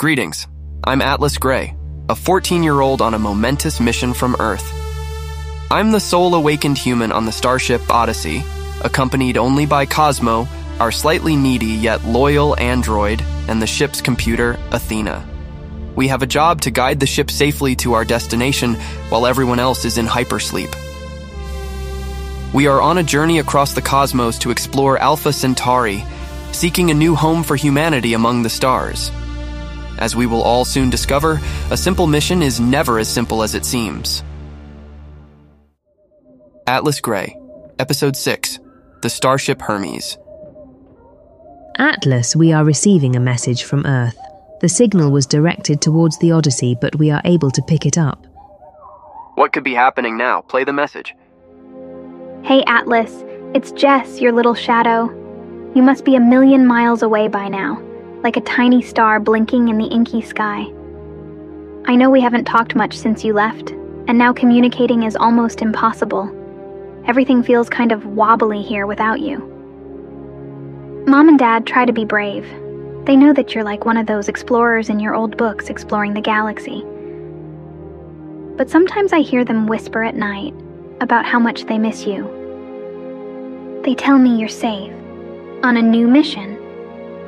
Greetings. I'm Atlas Gray, a 14 year old on a momentous mission from Earth. I'm the sole awakened human on the starship Odyssey, accompanied only by Cosmo, our slightly needy yet loyal android, and the ship's computer, Athena. We have a job to guide the ship safely to our destination while everyone else is in hypersleep. We are on a journey across the cosmos to explore Alpha Centauri, seeking a new home for humanity among the stars. As we will all soon discover, a simple mission is never as simple as it seems. Atlas Gray, Episode 6 The Starship Hermes. Atlas, we are receiving a message from Earth. The signal was directed towards the Odyssey, but we are able to pick it up. What could be happening now? Play the message. Hey, Atlas. It's Jess, your little shadow. You must be a million miles away by now, like a tiny star blinking in the inky sky. I know we haven't talked much since you left, and now communicating is almost impossible. Everything feels kind of wobbly here without you. Mom and Dad try to be brave. They know that you're like one of those explorers in your old books exploring the galaxy. But sometimes I hear them whisper at night about how much they miss you. They tell me you're safe, on a new mission,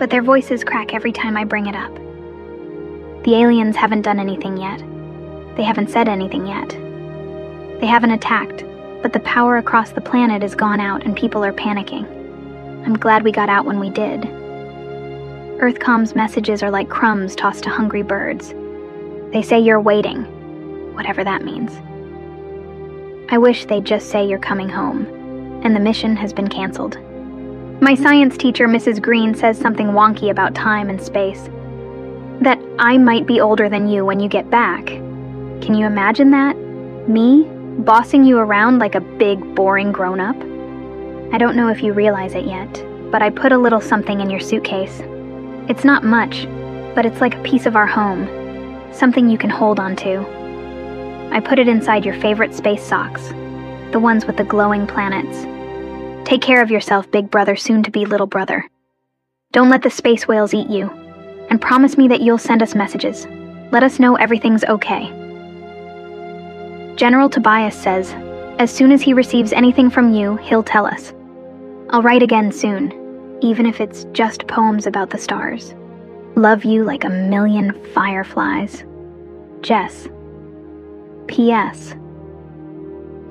but their voices crack every time I bring it up. The aliens haven't done anything yet. They haven't said anything yet. They haven't attacked, but the power across the planet is gone out and people are panicking. I'm glad we got out when we did. Earthcom's messages are like crumbs tossed to hungry birds. They say you're waiting, whatever that means. I wish they'd just say you're coming home, and the mission has been canceled. My science teacher, Mrs. Green, says something wonky about time and space. That I might be older than you when you get back. Can you imagine that? Me, bossing you around like a big, boring grown up? I don't know if you realize it yet, but I put a little something in your suitcase. It's not much, but it's like a piece of our home, something you can hold on to. I put it inside your favorite space socks, the ones with the glowing planets. Take care of yourself, big brother, soon to be little brother. Don't let the space whales eat you, and promise me that you'll send us messages. Let us know everything's okay. General Tobias says, as soon as he receives anything from you, he'll tell us. I'll write again soon, even if it's just poems about the stars. Love you like a million fireflies. Jess. P.S.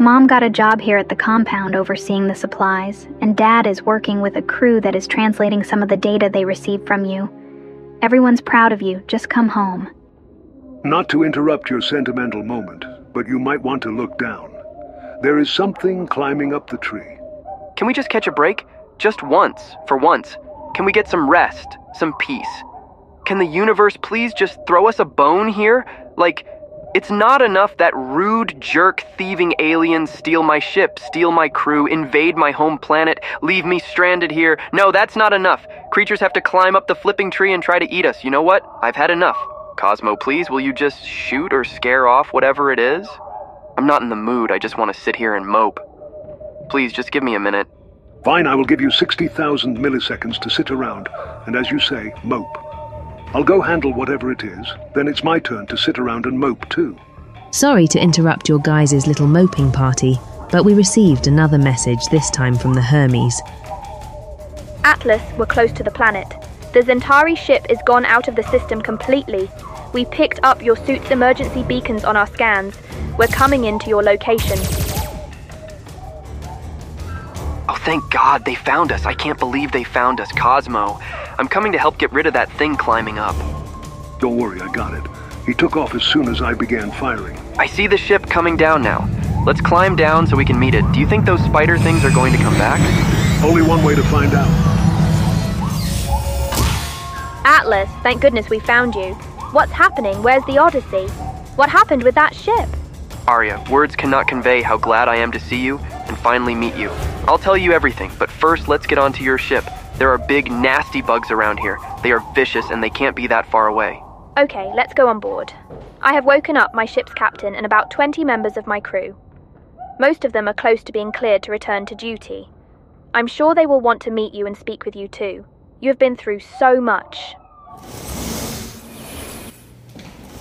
Mom got a job here at the compound overseeing the supplies, and Dad is working with a crew that is translating some of the data they received from you. Everyone's proud of you. Just come home. Not to interrupt your sentimental moment, but you might want to look down. There is something climbing up the tree. Can we just catch a break? Just once, for once. Can we get some rest, some peace? Can the universe please just throw us a bone here? Like, it's not enough that rude, jerk, thieving aliens steal my ship, steal my crew, invade my home planet, leave me stranded here. No, that's not enough. Creatures have to climb up the flipping tree and try to eat us. You know what? I've had enough. Cosmo, please, will you just shoot or scare off whatever it is? I'm not in the mood. I just want to sit here and mope. Please, just give me a minute. Fine, I will give you 60,000 milliseconds to sit around, and as you say, mope. I'll go handle whatever it is, then it's my turn to sit around and mope too. Sorry to interrupt your guys' little moping party, but we received another message, this time from the Hermes. Atlas, we're close to the planet. The Zentari ship is gone out of the system completely. We picked up your suit's emergency beacons on our scans. We're coming into your location. Oh, thank God they found us. I can't believe they found us, Cosmo. I'm coming to help get rid of that thing climbing up. Don't worry, I got it. He took off as soon as I began firing. I see the ship coming down now. Let's climb down so we can meet it. Do you think those spider things are going to come back? Only one way to find out. Atlas, thank goodness we found you. What's happening? Where's the Odyssey? What happened with that ship? Aria, words cannot convey how glad I am to see you and finally meet you. I'll tell you everything, but first let's get onto your ship. There are big, nasty bugs around here. They are vicious and they can't be that far away. Okay, let's go on board. I have woken up my ship's captain and about 20 members of my crew. Most of them are close to being cleared to return to duty. I'm sure they will want to meet you and speak with you too. You have been through so much.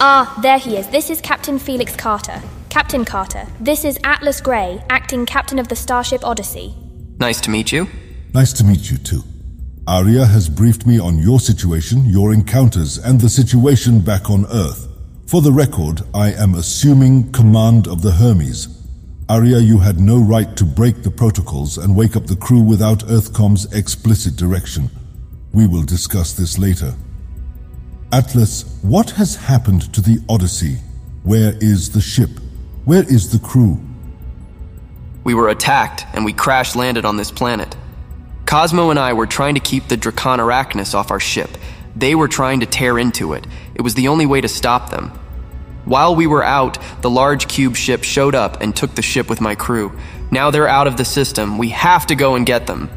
Ah, there he is. This is Captain Felix Carter. Captain Carter, this is Atlas Gray, acting captain of the Starship Odyssey. Nice to meet you. Nice to meet you too. Aria has briefed me on your situation, your encounters, and the situation back on Earth. For the record, I am assuming command of the Hermes. Aria, you had no right to break the protocols and wake up the crew without Earthcom's explicit direction. We will discuss this later. Atlas, what has happened to the Odyssey? Where is the ship? Where is the crew? We were attacked and we crash landed on this planet. Cosmo and I were trying to keep the Dracon Arachnus off our ship. They were trying to tear into it. It was the only way to stop them. While we were out, the large cube ship showed up and took the ship with my crew. Now they're out of the system. We have to go and get them.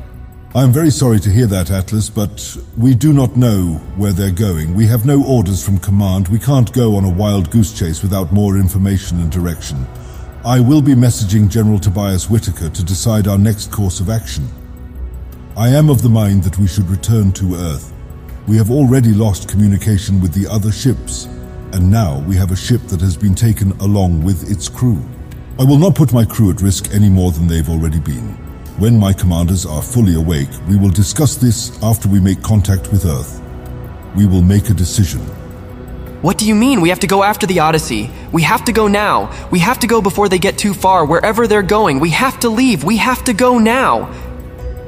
I'm very sorry to hear that, Atlas, but we do not know where they're going. We have no orders from command. We can't go on a wild goose chase without more information and direction. I will be messaging General Tobias Whitaker to decide our next course of action. I am of the mind that we should return to Earth. We have already lost communication with the other ships, and now we have a ship that has been taken along with its crew. I will not put my crew at risk any more than they've already been. When my commanders are fully awake, we will discuss this after we make contact with Earth. We will make a decision. What do you mean? We have to go after the Odyssey. We have to go now. We have to go before they get too far. Wherever they're going, we have to leave. We have to go now.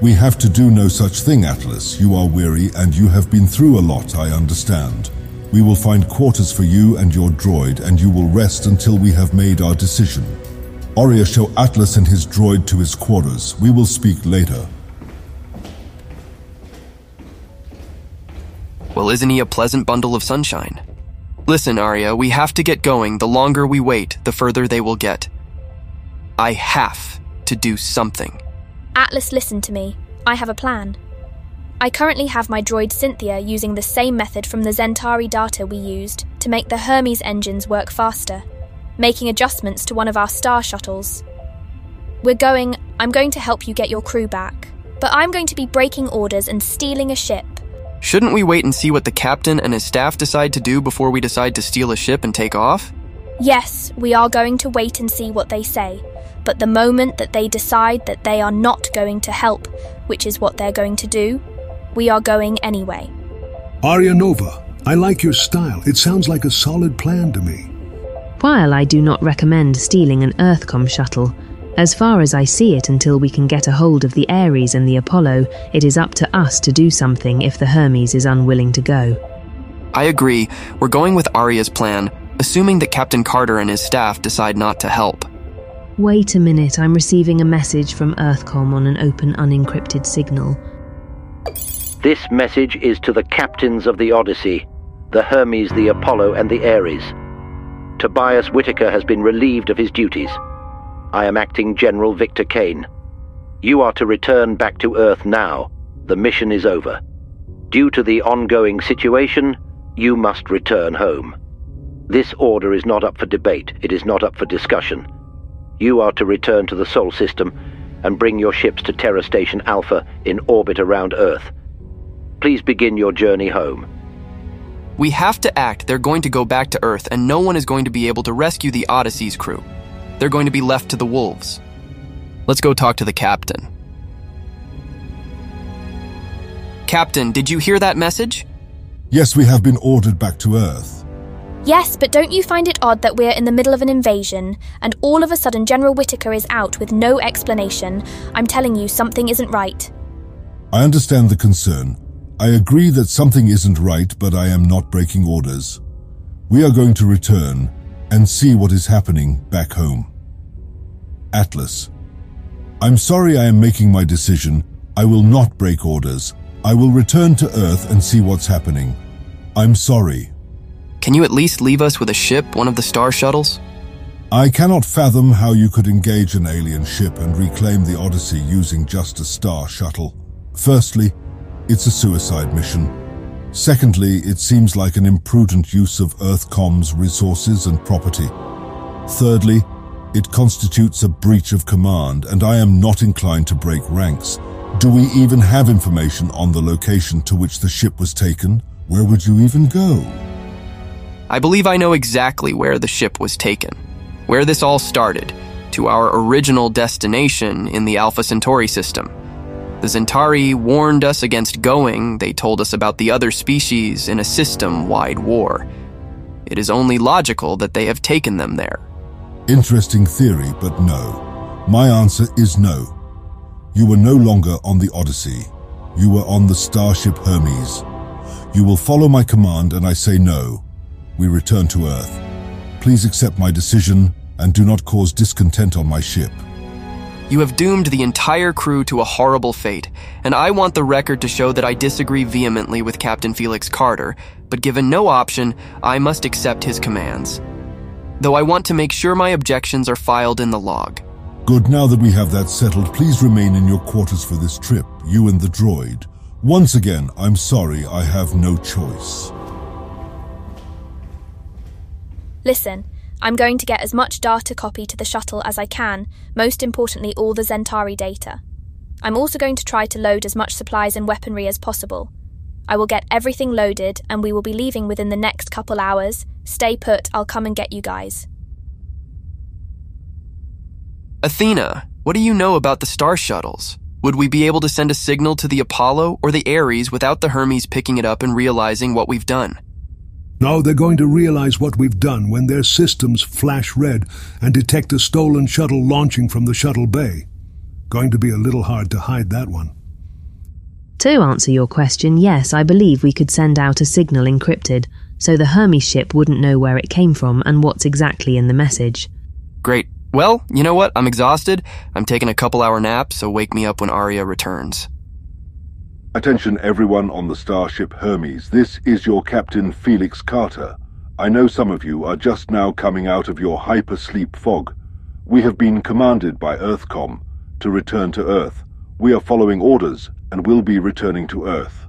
We have to do no such thing, Atlas. You are weary and you have been through a lot, I understand. We will find quarters for you and your droid, and you will rest until we have made our decision. Aria, show Atlas and his droid to his quarters. We will speak later. Well, isn't he a pleasant bundle of sunshine? Listen, Aria, we have to get going. The longer we wait, the further they will get. I have to do something. Atlas, listen to me. I have a plan. I currently have my droid Cynthia using the same method from the Zentari data we used to make the Hermes engines work faster making adjustments to one of our star shuttles. We're going, I'm going to help you get your crew back, but I'm going to be breaking orders and stealing a ship. Shouldn't we wait and see what the captain and his staff decide to do before we decide to steal a ship and take off? Yes, we are going to wait and see what they say, but the moment that they decide that they are not going to help, which is what they're going to do, we are going anyway. Aria Nova, I like your style. It sounds like a solid plan to me. While I do not recommend stealing an Earthcom shuttle, as far as I see it until we can get a hold of the Ares and the Apollo, it is up to us to do something if the Hermes is unwilling to go. I agree. We're going with Aria's plan, assuming that Captain Carter and his staff decide not to help. Wait a minute, I'm receiving a message from Earthcom on an open unencrypted signal. This message is to the captains of the Odyssey, the Hermes, the Apollo, and the Ares. Tobias Whitaker has been relieved of his duties. I am acting General Victor Kane. You are to return back to Earth now. The mission is over. Due to the ongoing situation, you must return home. This order is not up for debate. It is not up for discussion. You are to return to the Sol system and bring your ships to Terra Station Alpha in orbit around Earth. Please begin your journey home. We have to act. They're going to go back to Earth, and no one is going to be able to rescue the Odyssey's crew. They're going to be left to the wolves. Let's go talk to the captain. Captain, did you hear that message? Yes, we have been ordered back to Earth. Yes, but don't you find it odd that we're in the middle of an invasion, and all of a sudden General Whitaker is out with no explanation? I'm telling you, something isn't right. I understand the concern. I agree that something isn't right, but I am not breaking orders. We are going to return and see what is happening back home. Atlas. I'm sorry I am making my decision. I will not break orders. I will return to Earth and see what's happening. I'm sorry. Can you at least leave us with a ship, one of the star shuttles? I cannot fathom how you could engage an alien ship and reclaim the Odyssey using just a star shuttle. Firstly, it's a suicide mission. Secondly, it seems like an imprudent use of Earthcom's resources and property. Thirdly, it constitutes a breach of command, and I am not inclined to break ranks. Do we even have information on the location to which the ship was taken? Where would you even go? I believe I know exactly where the ship was taken, where this all started, to our original destination in the Alpha Centauri system. The Zentari warned us against going, they told us about the other species in a system wide war. It is only logical that they have taken them there. Interesting theory, but no. My answer is no. You were no longer on the Odyssey. You were on the Starship Hermes. You will follow my command and I say no. We return to Earth. Please accept my decision and do not cause discontent on my ship. You have doomed the entire crew to a horrible fate, and I want the record to show that I disagree vehemently with Captain Felix Carter, but given no option, I must accept his commands. Though I want to make sure my objections are filed in the log. Good, now that we have that settled, please remain in your quarters for this trip, you and the droid. Once again, I'm sorry I have no choice. Listen, I'm going to get as much data copy to the shuttle as I can, most importantly, all the Zentari data. I'm also going to try to load as much supplies and weaponry as possible. I will get everything loaded and we will be leaving within the next couple hours. Stay put, I'll come and get you guys. Athena, what do you know about the star shuttles? Would we be able to send a signal to the Apollo or the Ares without the Hermes picking it up and realizing what we've done? No, they're going to realize what we've done when their systems flash red and detect a stolen shuttle launching from the shuttle bay. Going to be a little hard to hide that one. To answer your question, yes, I believe we could send out a signal encrypted, so the Hermes ship wouldn't know where it came from and what's exactly in the message. Great. Well, you know what? I'm exhausted. I'm taking a couple hour nap, so wake me up when Aria returns. Attention everyone on the starship Hermes. This is your captain Felix Carter. I know some of you are just now coming out of your hypersleep fog. We have been commanded by Earthcom to return to Earth. We are following orders and will be returning to Earth.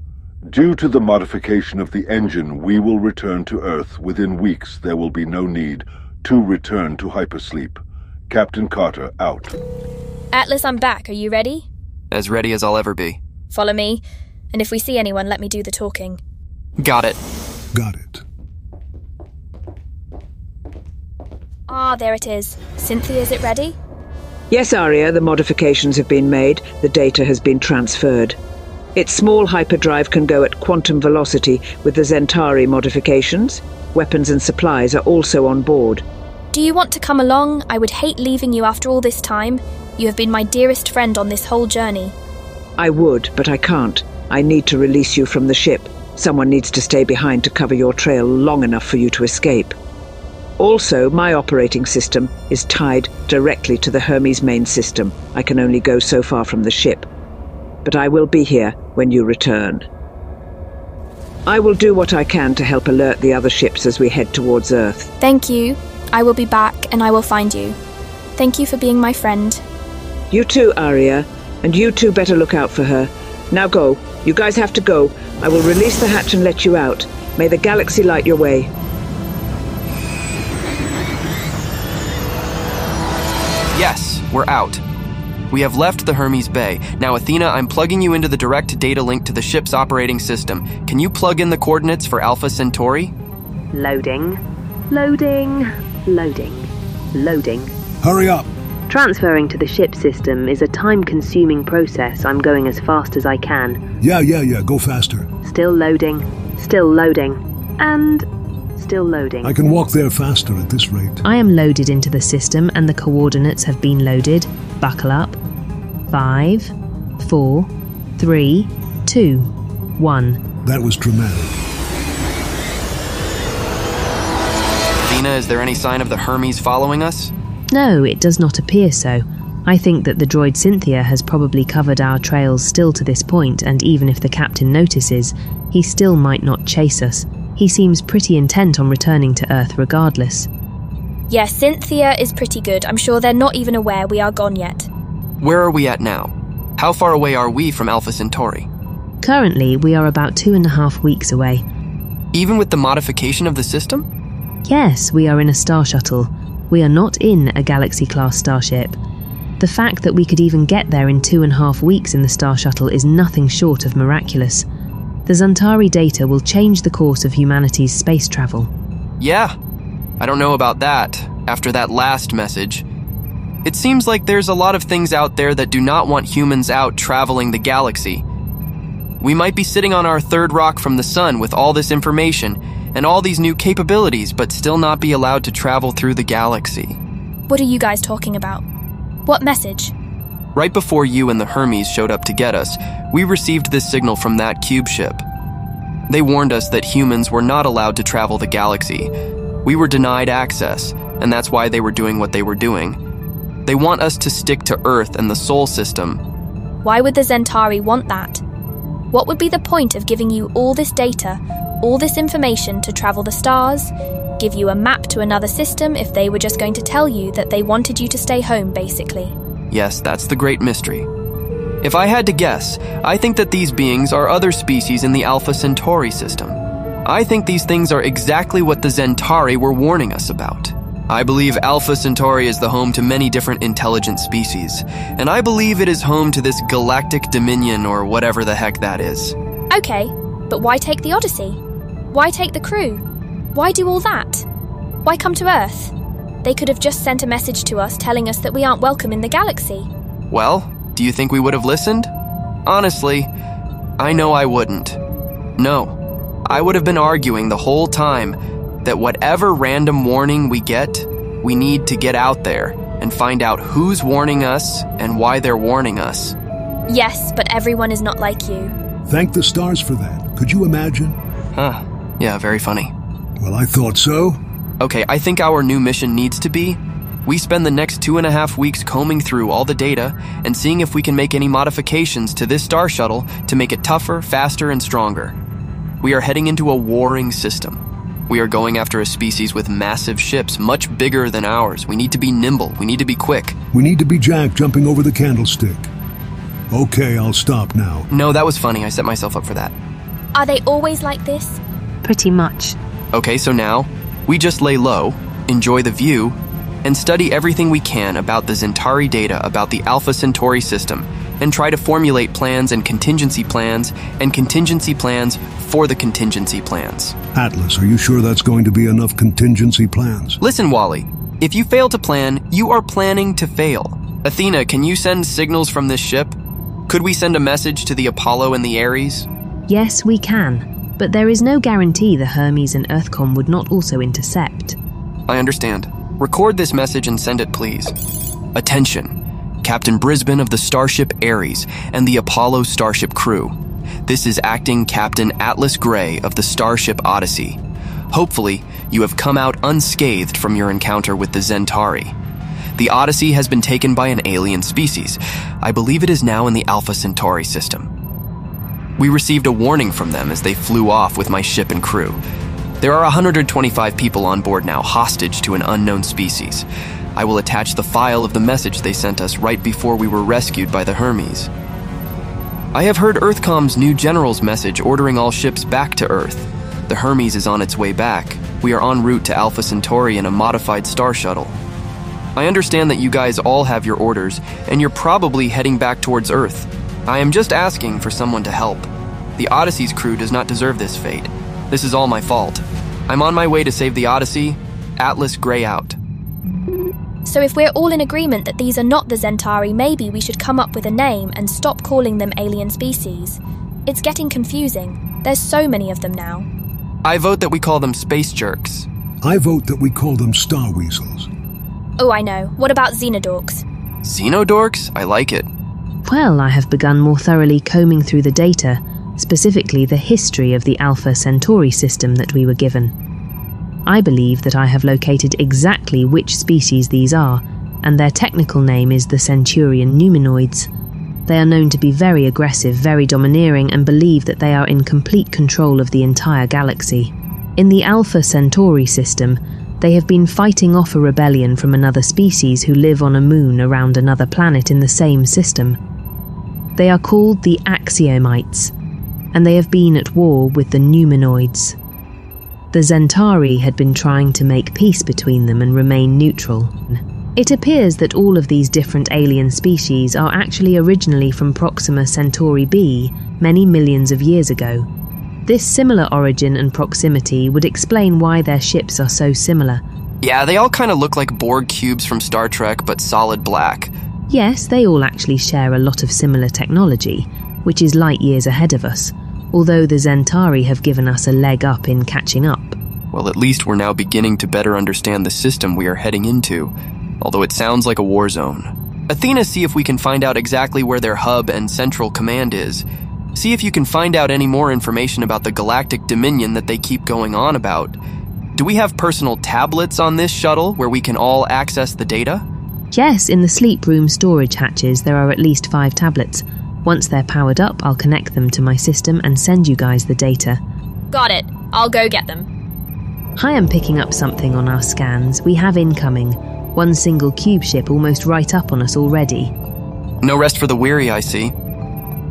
Due to the modification of the engine, we will return to Earth. Within weeks, there will be no need to return to hypersleep. Captain Carter, out. Atlas, I'm back. Are you ready? As ready as I'll ever be. Follow me, and if we see anyone, let me do the talking. Got it. Got it. Ah, there it is. Cynthia, is it ready? Yes, Aria, the modifications have been made. The data has been transferred. Its small hyperdrive can go at quantum velocity with the Zentari modifications. Weapons and supplies are also on board. Do you want to come along? I would hate leaving you after all this time. You have been my dearest friend on this whole journey. I would, but I can't. I need to release you from the ship. Someone needs to stay behind to cover your trail long enough for you to escape. Also, my operating system is tied directly to the Hermes main system. I can only go so far from the ship. But I will be here when you return. I will do what I can to help alert the other ships as we head towards Earth. Thank you. I will be back and I will find you. Thank you for being my friend. You too, Aria. And you two better look out for her. Now go. You guys have to go. I will release the hatch and let you out. May the galaxy light your way. Yes, we're out. We have left the Hermes Bay. Now, Athena, I'm plugging you into the direct data link to the ship's operating system. Can you plug in the coordinates for Alpha Centauri? Loading. Loading. Loading. Loading. Hurry up! Transferring to the ship system is a time consuming process. I'm going as fast as I can. Yeah, yeah, yeah, go faster. Still loading. Still loading. And still loading. I can walk there faster at this rate. I am loaded into the system and the coordinates have been loaded. Buckle up. Five, four, three, two, one. That was dramatic. Vina, is there any sign of the Hermes following us? No, it does not appear so. I think that the droid Cynthia has probably covered our trails still to this point, and even if the captain notices, he still might not chase us. He seems pretty intent on returning to Earth regardless. Yeah, Cynthia is pretty good. I'm sure they're not even aware we are gone yet. Where are we at now? How far away are we from Alpha Centauri? Currently, we are about two and a half weeks away. Even with the modification of the system? Yes, we are in a star shuttle. We are not in a Galaxy class starship. The fact that we could even get there in two and a half weeks in the star shuttle is nothing short of miraculous. The Zentari data will change the course of humanity's space travel. Yeah, I don't know about that after that last message. It seems like there's a lot of things out there that do not want humans out traveling the galaxy. We might be sitting on our third rock from the sun with all this information and all these new capabilities, but still not be allowed to travel through the galaxy. What are you guys talking about? What message? Right before you and the Hermes showed up to get us, we received this signal from that cube ship. They warned us that humans were not allowed to travel the galaxy. We were denied access, and that's why they were doing what they were doing. They want us to stick to Earth and the Sol system. Why would the Zentari want that? What would be the point of giving you all this data, all this information to travel the stars, give you a map to another system if they were just going to tell you that they wanted you to stay home, basically? Yes, that's the great mystery. If I had to guess, I think that these beings are other species in the Alpha Centauri system. I think these things are exactly what the Zentari were warning us about. I believe Alpha Centauri is the home to many different intelligent species, and I believe it is home to this galactic dominion or whatever the heck that is. Okay, but why take the Odyssey? Why take the crew? Why do all that? Why come to Earth? They could have just sent a message to us telling us that we aren't welcome in the galaxy. Well, do you think we would have listened? Honestly, I know I wouldn't. No, I would have been arguing the whole time that whatever random warning we get, we need to get out there and find out who's warning us and why they're warning us. Yes, but everyone is not like you. Thank the stars for that. Could you imagine? Huh. Yeah, very funny. Well, I thought so. Okay, I think our new mission needs to be we spend the next two and a half weeks combing through all the data and seeing if we can make any modifications to this star shuttle to make it tougher, faster, and stronger. We are heading into a warring system. We are going after a species with massive ships, much bigger than ours. We need to be nimble. We need to be quick. We need to be Jack jumping over the candlestick. Okay, I'll stop now. No, that was funny. I set myself up for that. Are they always like this? Pretty much. Okay, so now we just lay low, enjoy the view, and study everything we can about the Zentari data about the Alpha Centauri system, and try to formulate plans and contingency plans and contingency plans for the contingency plans. Atlas, are you sure that's going to be enough contingency plans? Listen, Wally, if you fail to plan, you are planning to fail. Athena, can you send signals from this ship? Could we send a message to the Apollo and the Ares? Yes, we can. But there is no guarantee the Hermes and Earthcom would not also intercept. I understand. Record this message and send it, please. Attention, Captain Brisbane of the Starship Ares and the Apollo Starship crew. This is acting Captain Atlas Gray of the Starship Odyssey. Hopefully, you have come out unscathed from your encounter with the Zentari. The Odyssey has been taken by an alien species. I believe it is now in the Alpha Centauri system. We received a warning from them as they flew off with my ship and crew. There are 125 people on board now, hostage to an unknown species. I will attach the file of the message they sent us right before we were rescued by the Hermes. I have heard Earthcom's new general's message ordering all ships back to Earth. The Hermes is on its way back. We are en route to Alpha Centauri in a modified star shuttle. I understand that you guys all have your orders, and you're probably heading back towards Earth. I am just asking for someone to help. The Odyssey's crew does not deserve this fate. This is all my fault. I'm on my way to save the Odyssey. Atlas Gray out. So, if we're all in agreement that these are not the Zentari, maybe we should come up with a name and stop calling them alien species. It's getting confusing. There's so many of them now. I vote that we call them space jerks. I vote that we call them star weasels. Oh, I know. What about Xenodorks? Xenodorks? I like it. Well, I have begun more thoroughly combing through the data, specifically the history of the Alpha Centauri system that we were given. I believe that I have located exactly which species these are, and their technical name is the Centurion numinoids. They are known to be very aggressive, very domineering, and believe that they are in complete control of the entire galaxy. In the Alpha Centauri system, they have been fighting off a rebellion from another species who live on a moon around another planet in the same system. They are called the Axiomites, and they have been at war with the Numinoids. The Zentari had been trying to make peace between them and remain neutral. It appears that all of these different alien species are actually originally from Proxima Centauri b many millions of years ago. This similar origin and proximity would explain why their ships are so similar. Yeah, they all kind of look like Borg cubes from Star Trek, but solid black. Yes, they all actually share a lot of similar technology, which is light years ahead of us, although the Zentari have given us a leg up in catching up. Well, at least we're now beginning to better understand the system we are heading into, although it sounds like a war zone. Athena, see if we can find out exactly where their hub and central command is. See if you can find out any more information about the galactic dominion that they keep going on about. Do we have personal tablets on this shuttle where we can all access the data? Yes, in the sleep room storage hatches, there are at least five tablets. Once they're powered up, I'll connect them to my system and send you guys the data. Got it. I'll go get them. Hi, I am picking up something on our scans. We have incoming. One single cube ship almost right up on us already. No rest for the weary, I see.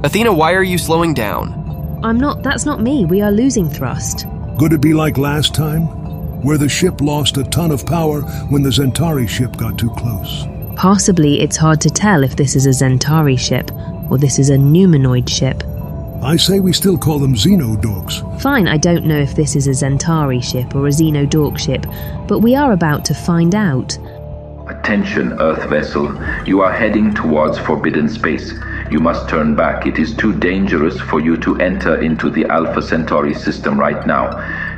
Athena, why are you slowing down? I'm not, that's not me. We are losing thrust. Could it be like last time? Where the ship lost a ton of power when the Zentari ship got too close. Possibly it's hard to tell if this is a Zentari ship or this is a Numinoid ship. I say we still call them Xenodorks. Fine, I don't know if this is a Zentari ship or a Xenodork ship, but we are about to find out. Attention, Earth vessel. You are heading towards forbidden space. You must turn back. It is too dangerous for you to enter into the Alpha Centauri system right now.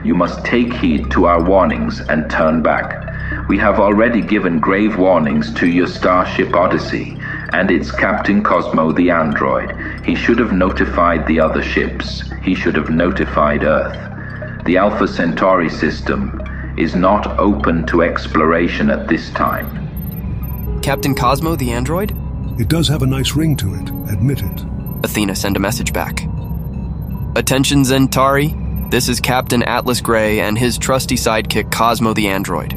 You must take heed to our warnings and turn back. We have already given grave warnings to your Starship Odyssey and its Captain Cosmo the android. He should have notified the other ships. He should have notified Earth. The Alpha Centauri system is not open to exploration at this time. Captain Cosmo the android? It does have a nice ring to it, admit it. Athena, send a message back. Attention, Zentari. This is Captain Atlas Gray and his trusty sidekick Cosmo the android.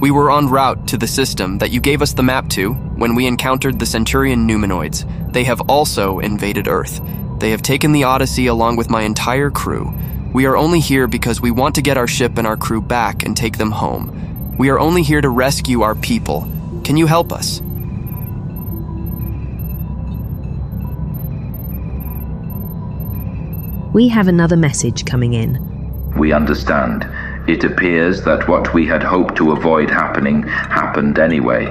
We were en route to the system that you gave us the map to when we encountered the Centurion Numinoids. They have also invaded Earth. They have taken the Odyssey along with my entire crew. We are only here because we want to get our ship and our crew back and take them home. We are only here to rescue our people. Can you help us? We have another message coming in. We understand. It appears that what we had hoped to avoid happening happened anyway.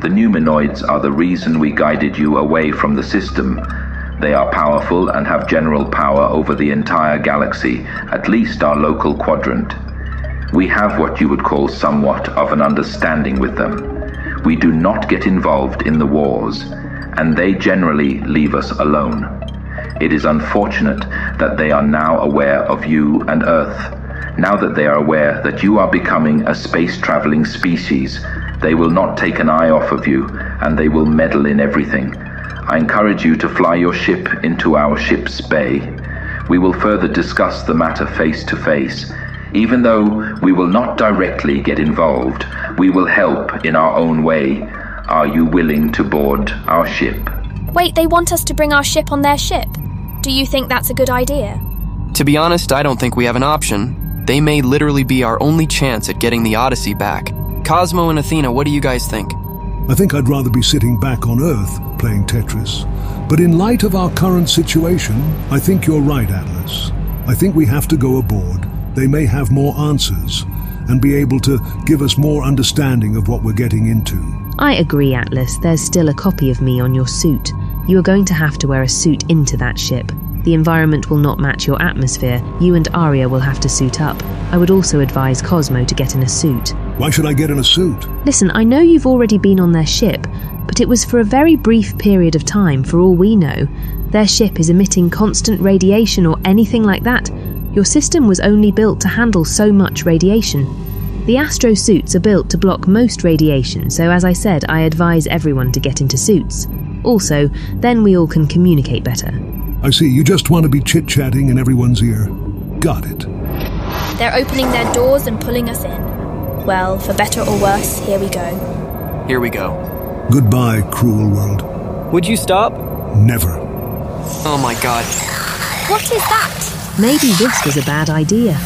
The Numinoids are the reason we guided you away from the system. They are powerful and have general power over the entire galaxy, at least our local quadrant. We have what you would call somewhat of an understanding with them. We do not get involved in the wars, and they generally leave us alone. It is unfortunate that they are now aware of you and Earth. Now that they are aware that you are becoming a space traveling species, they will not take an eye off of you and they will meddle in everything. I encourage you to fly your ship into our ship's bay. We will further discuss the matter face to face. Even though we will not directly get involved, we will help in our own way. Are you willing to board our ship? Wait, they want us to bring our ship on their ship. Do you think that's a good idea? To be honest, I don't think we have an option. They may literally be our only chance at getting the Odyssey back. Cosmo and Athena, what do you guys think? I think I'd rather be sitting back on Earth playing Tetris. But in light of our current situation, I think you're right, Atlas. I think we have to go aboard. They may have more answers and be able to give us more understanding of what we're getting into. I agree, Atlas. There's still a copy of me on your suit. You are going to have to wear a suit into that ship. The environment will not match your atmosphere. You and Aria will have to suit up. I would also advise Cosmo to get in a suit. Why should I get in a suit? Listen, I know you've already been on their ship, but it was for a very brief period of time, for all we know. Their ship is emitting constant radiation or anything like that. Your system was only built to handle so much radiation. The Astro suits are built to block most radiation, so as I said, I advise everyone to get into suits. Also, then we all can communicate better. I see, you just want to be chit chatting in everyone's ear. Got it. They're opening their doors and pulling us in. Well, for better or worse, here we go. Here we go. Goodbye, cruel world. Would you stop? Never. Oh my god. What is that? Maybe this was a bad idea.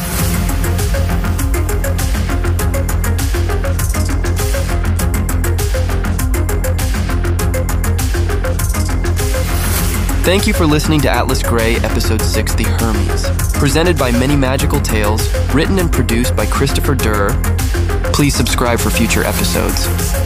Thank you for listening to Atlas Gray, Episode 6 The Hermes, presented by Many Magical Tales, written and produced by Christopher Durr. Please subscribe for future episodes.